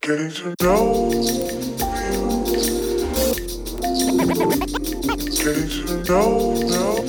Getting to know. Getting to know, know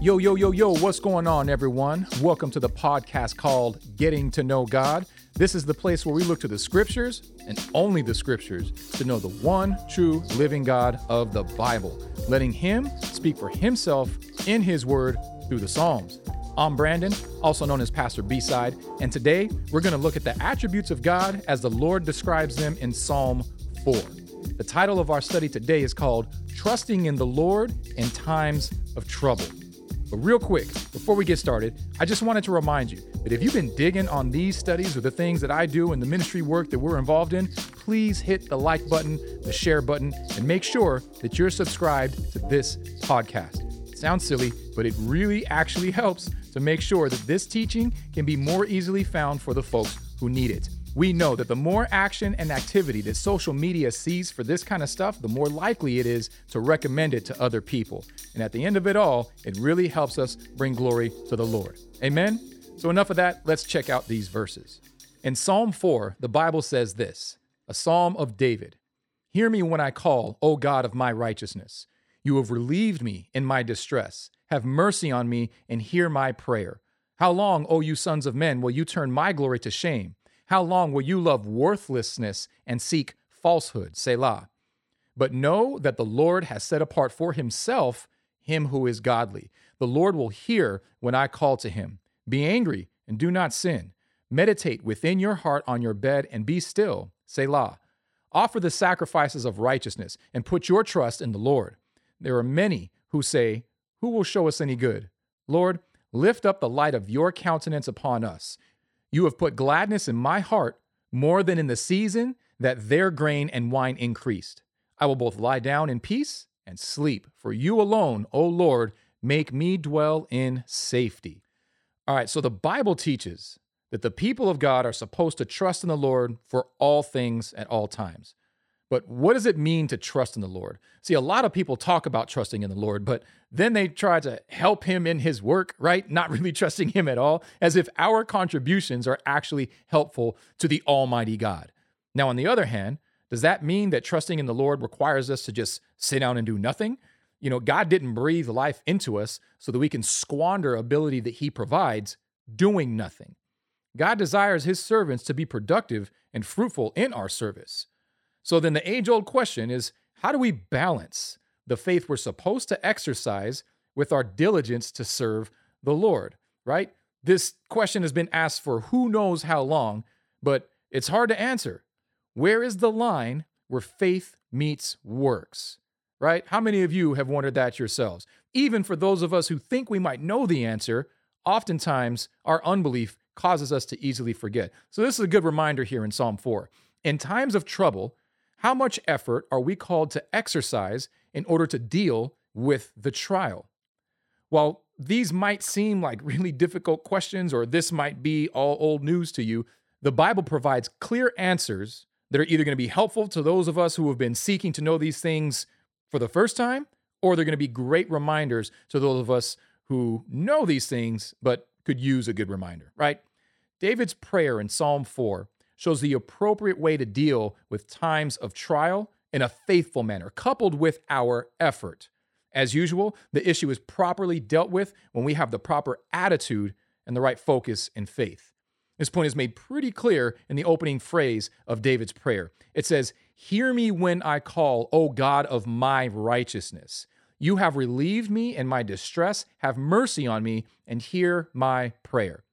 Yo, yo, yo, yo, what's going on, everyone? Welcome to the podcast called Getting to Know God. This is the place where we look to the scriptures and only the scriptures to know the one true living God of the Bible, letting Him speak for Himself in His Word through the Psalms. I'm Brandon, also known as Pastor B Side, and today we're going to look at the attributes of God as the Lord describes them in Psalm 4. The title of our study today is called Trusting in the Lord in Times of Trouble. But real quick, before we get started, I just wanted to remind you that if you've been digging on these studies or the things that I do and the ministry work that we're involved in, please hit the like button, the share button, and make sure that you're subscribed to this podcast. Sounds silly, but it really actually helps to make sure that this teaching can be more easily found for the folks who need it. We know that the more action and activity that social media sees for this kind of stuff, the more likely it is to recommend it to other people. And at the end of it all, it really helps us bring glory to the Lord. Amen? So, enough of that. Let's check out these verses. In Psalm 4, the Bible says this a psalm of David Hear me when I call, O God of my righteousness. You have relieved me in my distress. Have mercy on me and hear my prayer. How long, O you sons of men, will you turn my glory to shame? How long will you love worthlessness and seek falsehood? Selah. But know that the Lord has set apart for himself him who is godly. The Lord will hear when I call to him. Be angry and do not sin. Meditate within your heart on your bed and be still. Selah. Offer the sacrifices of righteousness and put your trust in the Lord. There are many who say, Who will show us any good? Lord, lift up the light of your countenance upon us. You have put gladness in my heart more than in the season that their grain and wine increased. I will both lie down in peace and sleep, for you alone, O Lord, make me dwell in safety. All right, so the Bible teaches that the people of God are supposed to trust in the Lord for all things at all times. But what does it mean to trust in the Lord? See, a lot of people talk about trusting in the Lord, but then they try to help him in his work, right? Not really trusting him at all, as if our contributions are actually helpful to the Almighty God. Now, on the other hand, does that mean that trusting in the Lord requires us to just sit down and do nothing? You know, God didn't breathe life into us so that we can squander ability that he provides doing nothing. God desires his servants to be productive and fruitful in our service. So then the age old question is how do we balance the faith we're supposed to exercise with our diligence to serve the Lord, right? This question has been asked for who knows how long, but it's hard to answer. Where is the line where faith meets works, right? How many of you have wondered that yourselves? Even for those of us who think we might know the answer, oftentimes our unbelief causes us to easily forget. So, this is a good reminder here in Psalm 4. In times of trouble, how much effort are we called to exercise in order to deal with the trial? While these might seem like really difficult questions, or this might be all old news to you, the Bible provides clear answers that are either going to be helpful to those of us who have been seeking to know these things for the first time, or they're going to be great reminders to those of us who know these things but could use a good reminder, right? David's prayer in Psalm 4 shows the appropriate way to deal with times of trial in a faithful manner, coupled with our effort. As usual, the issue is properly dealt with when we have the proper attitude and the right focus in faith. This point is made pretty clear in the opening phrase of David's prayer. It says, Hear me when I call, O God of my righteousness. You have relieved me in my distress. Have mercy on me and hear my prayer.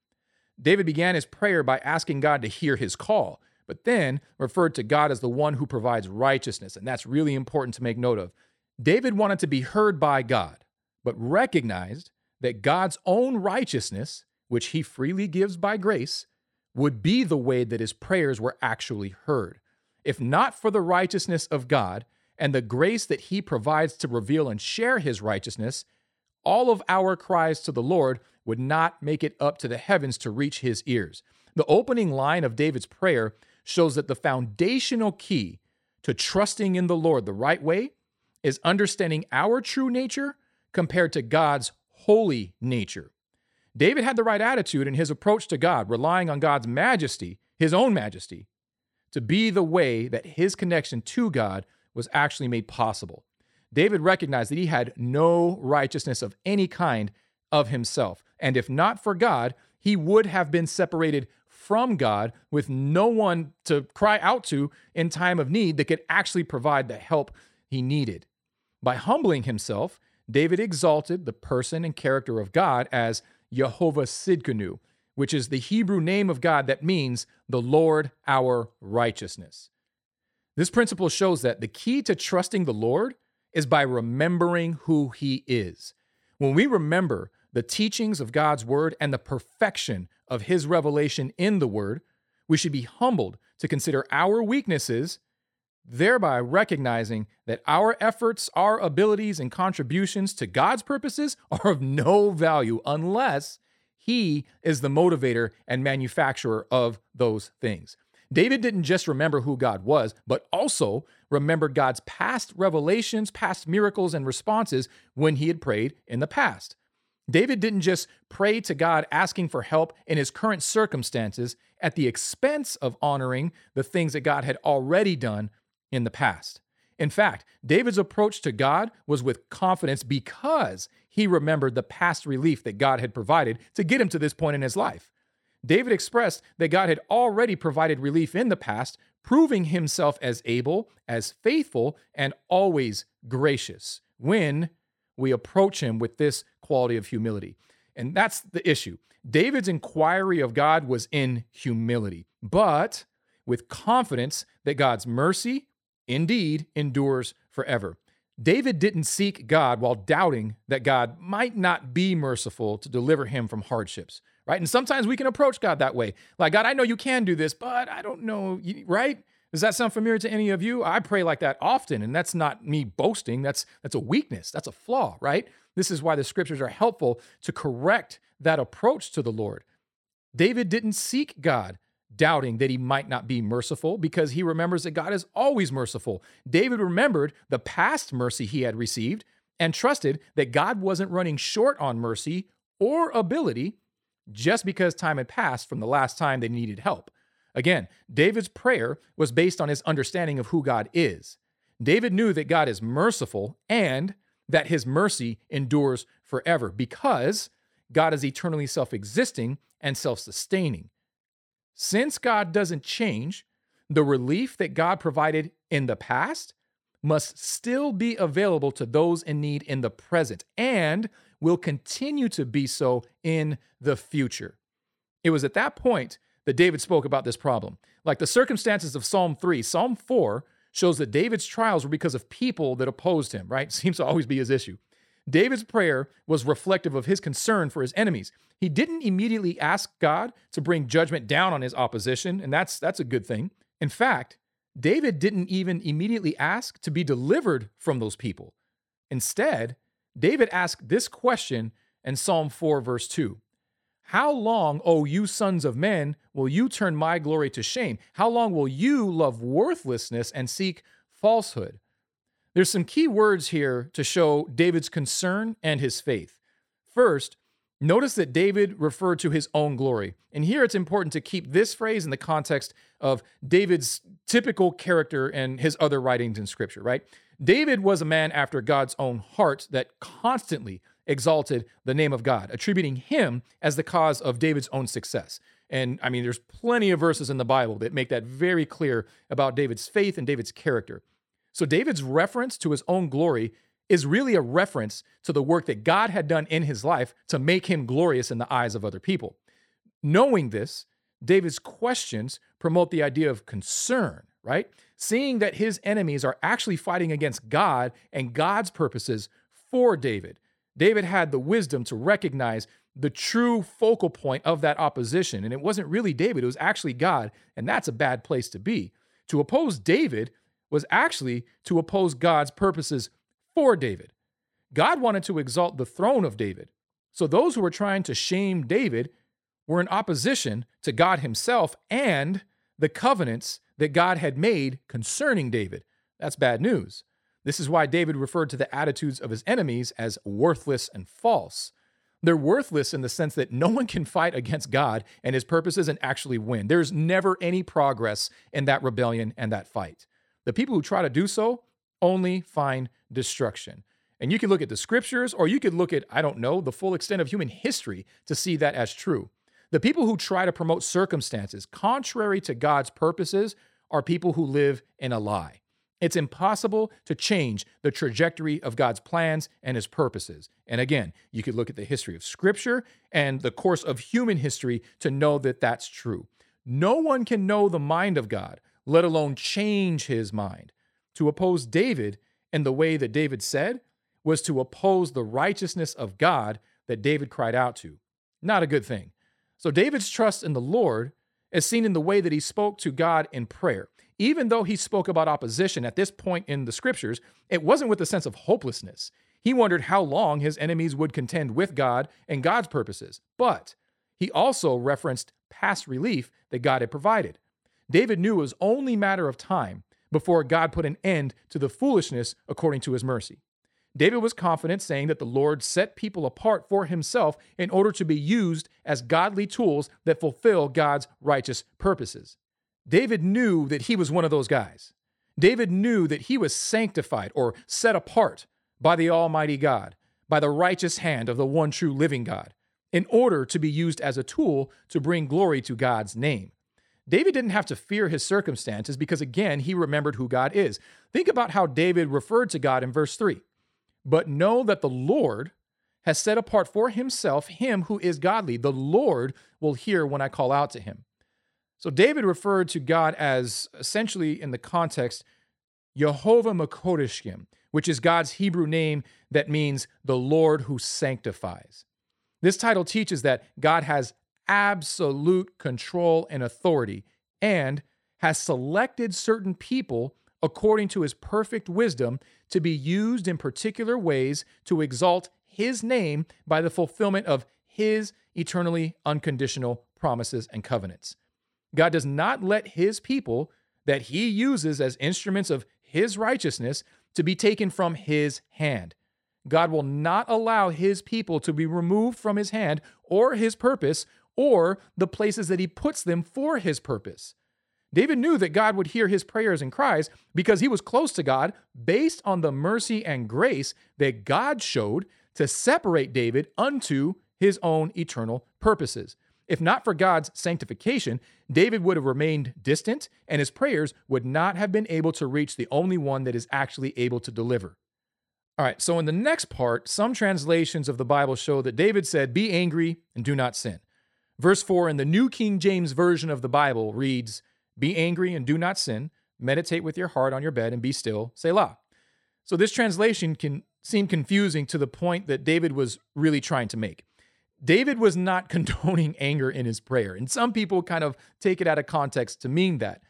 David began his prayer by asking God to hear his call, but then referred to God as the one who provides righteousness, and that's really important to make note of. David wanted to be heard by God, but recognized that God's own righteousness, which he freely gives by grace, would be the way that his prayers were actually heard. If not for the righteousness of God and the grace that he provides to reveal and share his righteousness, all of our cries to the Lord would not make it up to the heavens to reach his ears. The opening line of David's prayer shows that the foundational key to trusting in the Lord the right way is understanding our true nature compared to God's holy nature. David had the right attitude in his approach to God, relying on God's majesty, his own majesty, to be the way that his connection to God was actually made possible. David recognized that he had no righteousness of any kind of himself. And if not for God, he would have been separated from God with no one to cry out to in time of need that could actually provide the help he needed. By humbling himself, David exalted the person and character of God as Jehovah Sidkenu, which is the Hebrew name of God that means the Lord our righteousness. This principle shows that the key to trusting the Lord is by remembering who he is. When we remember the teachings of God's word and the perfection of his revelation in the word, we should be humbled to consider our weaknesses, thereby recognizing that our efforts, our abilities, and contributions to God's purposes are of no value unless he is the motivator and manufacturer of those things. David didn't just remember who God was, but also remembered God's past revelations, past miracles, and responses when he had prayed in the past. David didn't just pray to God asking for help in his current circumstances at the expense of honoring the things that God had already done in the past. In fact, David's approach to God was with confidence because he remembered the past relief that God had provided to get him to this point in his life. David expressed that God had already provided relief in the past, proving himself as able, as faithful, and always gracious when we approach him with this quality of humility. And that's the issue. David's inquiry of God was in humility, but with confidence that God's mercy indeed endures forever. David didn't seek God while doubting that God might not be merciful to deliver him from hardships right? And sometimes we can approach God that way. Like, God, I know you can do this, but I don't know, right? Does that sound familiar to any of you? I pray like that often, and that's not me boasting. That's that's a weakness. That's a flaw, right? This is why the scriptures are helpful to correct that approach to the Lord. David didn't seek God doubting that he might not be merciful because he remembers that God is always merciful. David remembered the past mercy he had received and trusted that God wasn't running short on mercy or ability just because time had passed from the last time they needed help. Again, David's prayer was based on his understanding of who God is. David knew that God is merciful and that his mercy endures forever because God is eternally self existing and self sustaining. Since God doesn't change, the relief that God provided in the past must still be available to those in need in the present and will continue to be so in the future. It was at that point that David spoke about this problem. Like the circumstances of Psalm 3, Psalm 4 shows that David's trials were because of people that opposed him, right? Seems to always be his issue. David's prayer was reflective of his concern for his enemies. He didn't immediately ask God to bring judgment down on his opposition, and that's that's a good thing. In fact, David didn't even immediately ask to be delivered from those people. Instead, David asked this question in Psalm 4, verse 2 How long, O you sons of men, will you turn my glory to shame? How long will you love worthlessness and seek falsehood? There's some key words here to show David's concern and his faith. First, notice that David referred to his own glory. And here it's important to keep this phrase in the context of David's typical character and his other writings in Scripture, right? David was a man after God's own heart that constantly exalted the name of God, attributing him as the cause of David's own success. And I mean, there's plenty of verses in the Bible that make that very clear about David's faith and David's character. So, David's reference to his own glory is really a reference to the work that God had done in his life to make him glorious in the eyes of other people. Knowing this, David's questions promote the idea of concern, right? Seeing that his enemies are actually fighting against God and God's purposes for David. David had the wisdom to recognize the true focal point of that opposition. And it wasn't really David, it was actually God. And that's a bad place to be. To oppose David was actually to oppose God's purposes for David. God wanted to exalt the throne of David. So those who were trying to shame David were in opposition to God himself and the covenants that God had made concerning David. That's bad news. This is why David referred to the attitudes of his enemies as worthless and false. They're worthless in the sense that no one can fight against God and his purposes and actually win. There's never any progress in that rebellion and that fight. The people who try to do so only find destruction. And you can look at the scriptures or you could look at, I don't know, the full extent of human history to see that as true. The people who try to promote circumstances contrary to God's purposes are people who live in a lie. It's impossible to change the trajectory of God's plans and his purposes. And again, you could look at the history of scripture and the course of human history to know that that's true. No one can know the mind of God, let alone change his mind. To oppose David in the way that David said was to oppose the righteousness of God that David cried out to. Not a good thing. So David's trust in the Lord is seen in the way that he spoke to God in prayer. Even though he spoke about opposition at this point in the scriptures, it wasn't with a sense of hopelessness. He wondered how long his enemies would contend with God and God's purposes. But he also referenced past relief that God had provided. David knew it was only a matter of time before God put an end to the foolishness according to his mercy. David was confident, saying that the Lord set people apart for himself in order to be used as godly tools that fulfill God's righteous purposes. David knew that he was one of those guys. David knew that he was sanctified or set apart by the Almighty God, by the righteous hand of the one true living God, in order to be used as a tool to bring glory to God's name. David didn't have to fear his circumstances because, again, he remembered who God is. Think about how David referred to God in verse 3 but know that the Lord has set apart for himself him who is godly. The Lord will hear when I call out to him. So David referred to God as essentially in the context Jehovah Makodeshkim, which is God's Hebrew name that means the Lord who sanctifies. This title teaches that God has absolute control and authority and has selected certain people according to his perfect wisdom, to be used in particular ways to exalt his name by the fulfillment of his eternally unconditional promises and covenants. God does not let his people that he uses as instruments of his righteousness to be taken from his hand. God will not allow his people to be removed from his hand or his purpose or the places that he puts them for his purpose. David knew that God would hear his prayers and cries because he was close to God based on the mercy and grace that God showed to separate David unto his own eternal purposes. If not for God's sanctification, David would have remained distant and his prayers would not have been able to reach the only one that is actually able to deliver. All right, so in the next part, some translations of the Bible show that David said, Be angry and do not sin. Verse 4 in the New King James Version of the Bible reads, be angry and do not sin. Meditate with your heart on your bed and be still. Selah. So this translation can seem confusing to the point that David was really trying to make. David was not condoning anger in his prayer, and some people kind of take it out of context to mean that.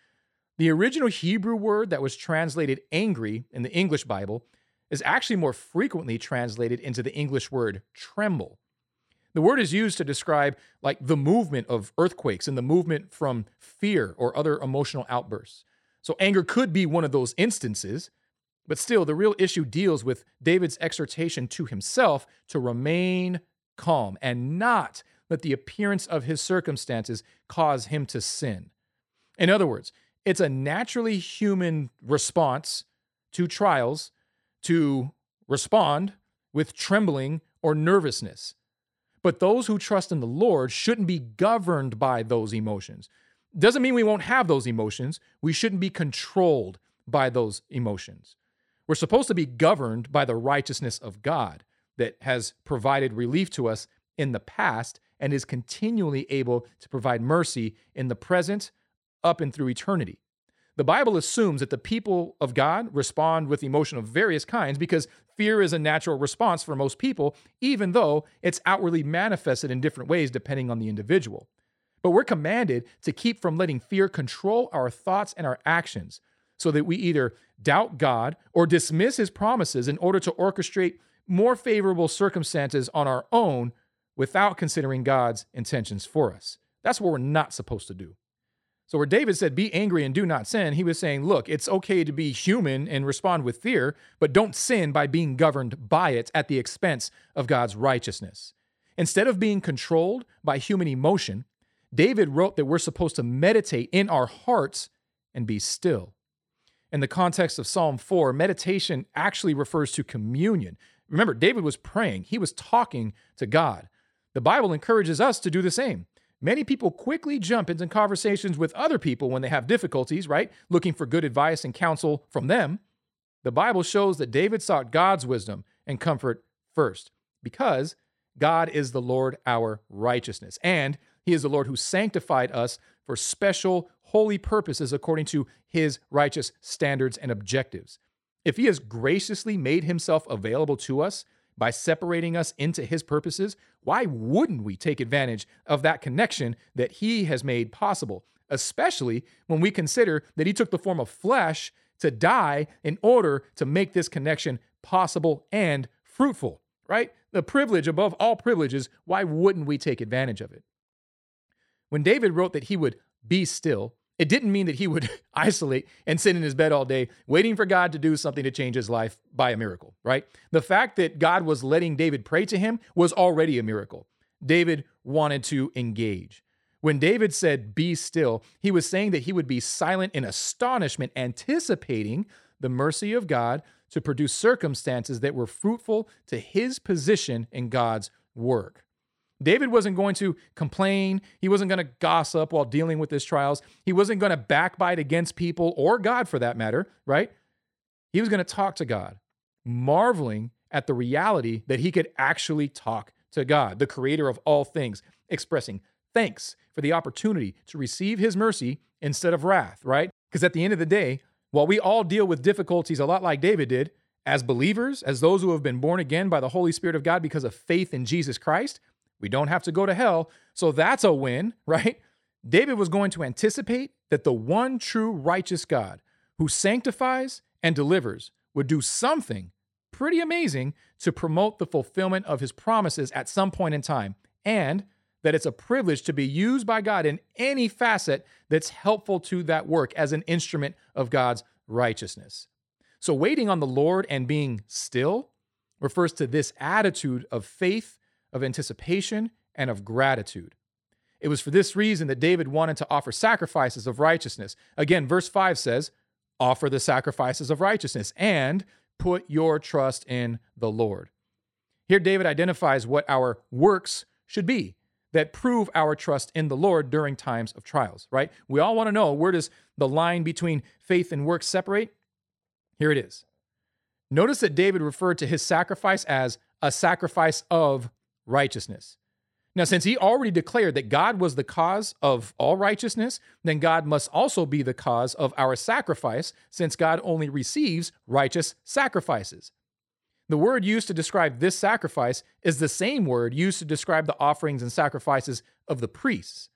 The original Hebrew word that was translated angry in the English Bible is actually more frequently translated into the English word tremble. The word is used to describe like the movement of earthquakes and the movement from fear or other emotional outbursts. So anger could be one of those instances, but still the real issue deals with David's exhortation to himself to remain calm and not let the appearance of his circumstances cause him to sin. In other words, it's a naturally human response to trials to respond with trembling or nervousness. But those who trust in the Lord shouldn't be governed by those emotions. Doesn't mean we won't have those emotions. We shouldn't be controlled by those emotions. We're supposed to be governed by the righteousness of God that has provided relief to us in the past and is continually able to provide mercy in the present up and through eternity. The Bible assumes that the people of God respond with emotion of various kinds because fear is a natural response for most people, even though it's outwardly manifested in different ways depending on the individual. But we're commanded to keep from letting fear control our thoughts and our actions so that we either doubt God or dismiss his promises in order to orchestrate more favorable circumstances on our own without considering God's intentions for us. That's what we're not supposed to do. So, where David said, Be angry and do not sin, he was saying, Look, it's okay to be human and respond with fear, but don't sin by being governed by it at the expense of God's righteousness. Instead of being controlled by human emotion, David wrote that we're supposed to meditate in our hearts and be still. In the context of Psalm 4, meditation actually refers to communion. Remember, David was praying, he was talking to God. The Bible encourages us to do the same. Many people quickly jump into conversations with other people when they have difficulties, right? Looking for good advice and counsel from them. The Bible shows that David sought God's wisdom and comfort first because God is the Lord our righteousness. And he is the Lord who sanctified us for special holy purposes according to his righteous standards and objectives. If he has graciously made himself available to us by separating us into his purposes, why wouldn't we take advantage of that connection that he has made possible? Especially when we consider that he took the form of flesh to die in order to make this connection possible and fruitful, right? The privilege above all privileges, why wouldn't we take advantage of it? When David wrote that he would be still, it didn't mean that he would isolate and sit in his bed all day waiting for God to do something to change his life by a miracle, right? The fact that God was letting David pray to him was already a miracle. David wanted to engage. When David said, Be still, he was saying that he would be silent in astonishment, anticipating the mercy of God to produce circumstances that were fruitful to his position in God's work. David wasn't going to complain. He wasn't going to gossip while dealing with his trials. He wasn't going to backbite against people or God for that matter, right? He was going to talk to God, marveling at the reality that he could actually talk to God, the creator of all things, expressing thanks for the opportunity to receive his mercy instead of wrath, right? Because at the end of the day, while we all deal with difficulties a lot like David did, as believers, as those who have been born again by the Holy Spirit of God because of faith in Jesus Christ, we don't have to go to hell. So that's a win, right? David was going to anticipate that the one true righteous God who sanctifies and delivers would do something pretty amazing to promote the fulfillment of his promises at some point in time, and that it's a privilege to be used by God in any facet that's helpful to that work as an instrument of God's righteousness. So, waiting on the Lord and being still refers to this attitude of faith of anticipation, and of gratitude. It was for this reason that David wanted to offer sacrifices of righteousness. Again, verse 5 says, Offer the sacrifices of righteousness and put your trust in the Lord. Here, David identifies what our works should be that prove our trust in the Lord during times of trials, right? We all want to know where does the line between faith and works separate? Here it is. Notice that David referred to his sacrifice as a sacrifice of righteousness. Now, since he already declared that God was the cause of all righteousness, then God must also be the cause of our sacrifice, since God only receives righteous sacrifices. The word used to describe this sacrifice is the same word used to describe the offerings and sacrifices of the priests.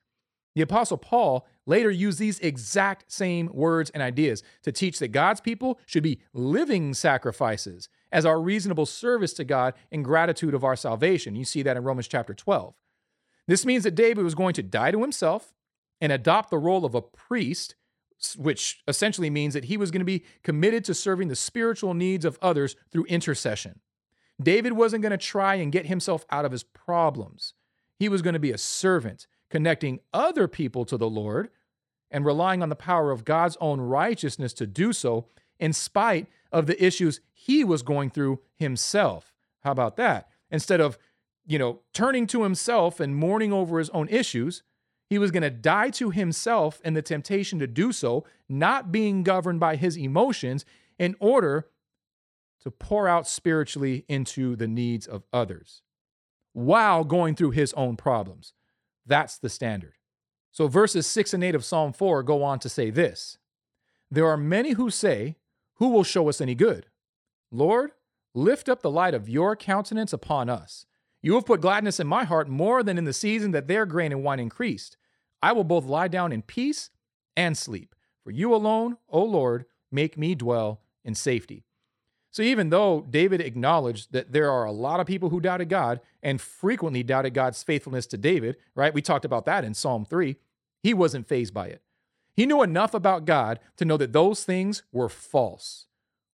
The Apostle Paul later used these exact same words and ideas to teach that God's people should be living sacrifices as our reasonable service to God in gratitude of our salvation. You see that in Romans chapter 12. This means that David was going to die to himself and adopt the role of a priest, which essentially means that he was going to be committed to serving the spiritual needs of others through intercession. David wasn't going to try and get himself out of his problems. He was going to be a servant, connecting other people to the Lord and relying on the power of God's own righteousness to do so, in spite of the issues he was going through himself. How about that? Instead of, you know, turning to himself and mourning over his own issues, he was going to die to himself and the temptation to do so, not being governed by his emotions in order to pour out spiritually into the needs of others while going through his own problems. That's the standard. So verses 6 and 8 of Psalm 4 go on to say this There are many who say, who will show us any good? Lord, lift up the light of your countenance upon us. You have put gladness in my heart more than in the season that their grain and wine increased. I will both lie down in peace and sleep. For you alone, O Lord, make me dwell in safety. So even though David acknowledged that there are a lot of people who doubted God and frequently doubted God's faithfulness to David, right? We talked about that in Psalm 3. He wasn't fazed by it. He knew enough about God to know that those things were false.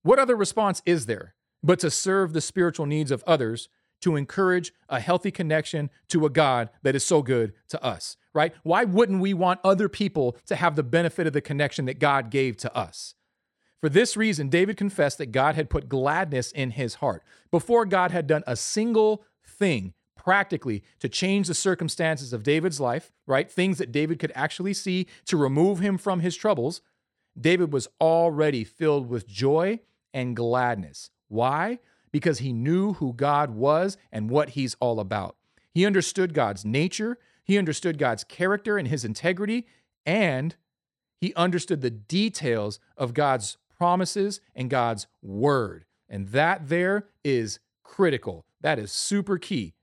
What other response is there but to serve the spiritual needs of others, to encourage a healthy connection to a God that is so good to us, right? Why wouldn't we want other people to have the benefit of the connection that God gave to us? For this reason, David confessed that God had put gladness in his heart. Before God had done a single thing practically to change the circumstances of David's life, right? Things that David could actually see to remove him from his troubles, David was already filled with joy and gladness. Why? Because he knew who God was and what he's all about. He understood God's nature, he understood God's character and his integrity, and he understood the details of God's promises and God's word. And that there is critical. That is super key.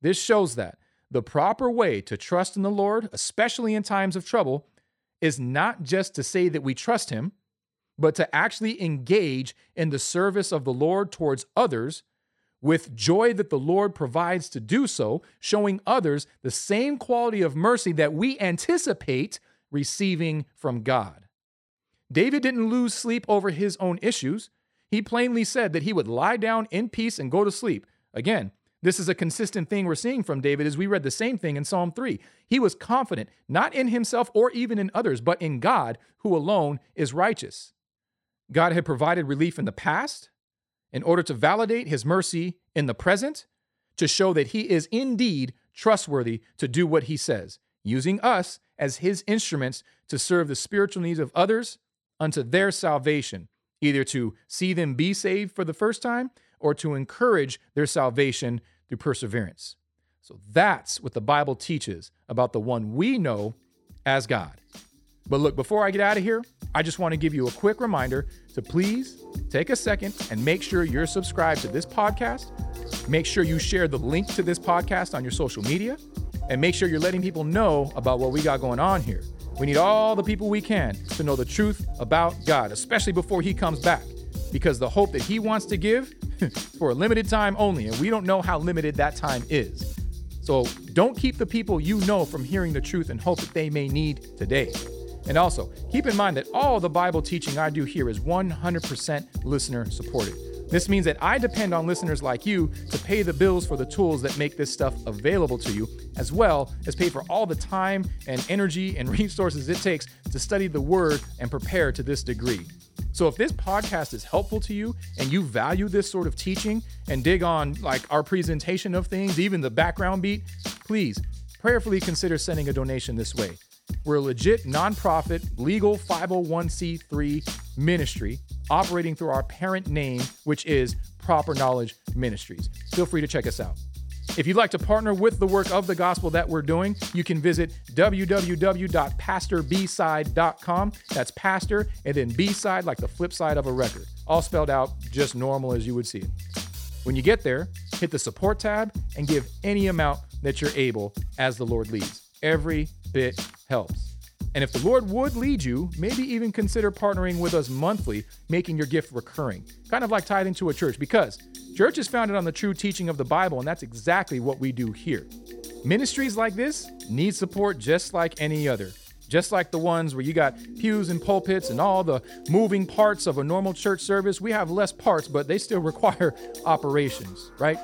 This shows that the proper way to trust in the Lord, especially in times of trouble, is not just to say that we trust Him, but to actually engage in the service of the Lord towards others with joy that the Lord provides to do so, showing others the same quality of mercy that we anticipate receiving from God. David didn't lose sleep over his own issues. He plainly said that he would lie down in peace and go to sleep. Again, this is a consistent thing we're seeing from David as we read the same thing in Psalm 3. He was confident, not in himself or even in others, but in God, who alone is righteous. God had provided relief in the past in order to validate his mercy in the present, to show that he is indeed trustworthy to do what he says, using us as his instruments to serve the spiritual needs of others unto their salvation, either to see them be saved for the first time or to encourage their salvation through perseverance. So that's what the Bible teaches about the one we know as God. But look, before I get out of here, I just want to give you a quick reminder to please take a second and make sure you're subscribed to this podcast. Make sure you share the link to this podcast on your social media and make sure you're letting people know about what we got going on here. We need all the people we can to know the truth about God, especially before He comes back, because the hope that He wants to give for a limited time only, and we don't know how limited that time is. So don't keep the people you know from hearing the truth and hope that they may need today. And also, keep in mind that all the Bible teaching I do here is 100% listener supported. This means that I depend on listeners like you to pay the bills for the tools that make this stuff available to you, as well as pay for all the time and energy and resources it takes to study the Word and prepare to this degree. So if this podcast is helpful to you and you value this sort of teaching and dig on like our presentation of things, even the background beat, please prayerfully consider sending a donation this way. We're a legit nonprofit, legal 501c3 ministry operating through our parent name, which is Proper Knowledge Ministries. Feel free to check us out. If you'd like to partner with the work of the gospel that we're doing, you can visit www.pastorbside.com. That's pastor and then B side, like the flip side of a record, all spelled out just normal as you would see it. When you get there, hit the support tab and give any amount that you're able as the Lord leads. Every bit helps. And if the Lord would lead you, maybe even consider partnering with us monthly, making your gift recurring, kind of like tithing to a church, because church is founded on the true teaching of the Bible, and that's exactly what we do here. Ministries like this need support just like any other. Just like the ones where you got pews and pulpits and all the moving parts of a normal church service, we have less parts, but they still require operations, right?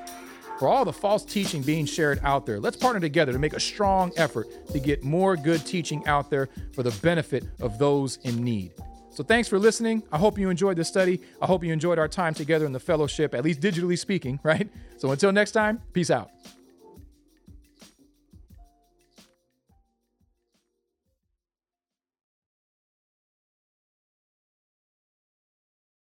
For all the false teaching being shared out there, let's partner together to make a strong effort to get more good teaching out there for the benefit of those in need. So thanks for listening. I hope you enjoyed the study. I hope you enjoyed our time together in the fellowship, at least digitally speaking, right? So until next time, peace out.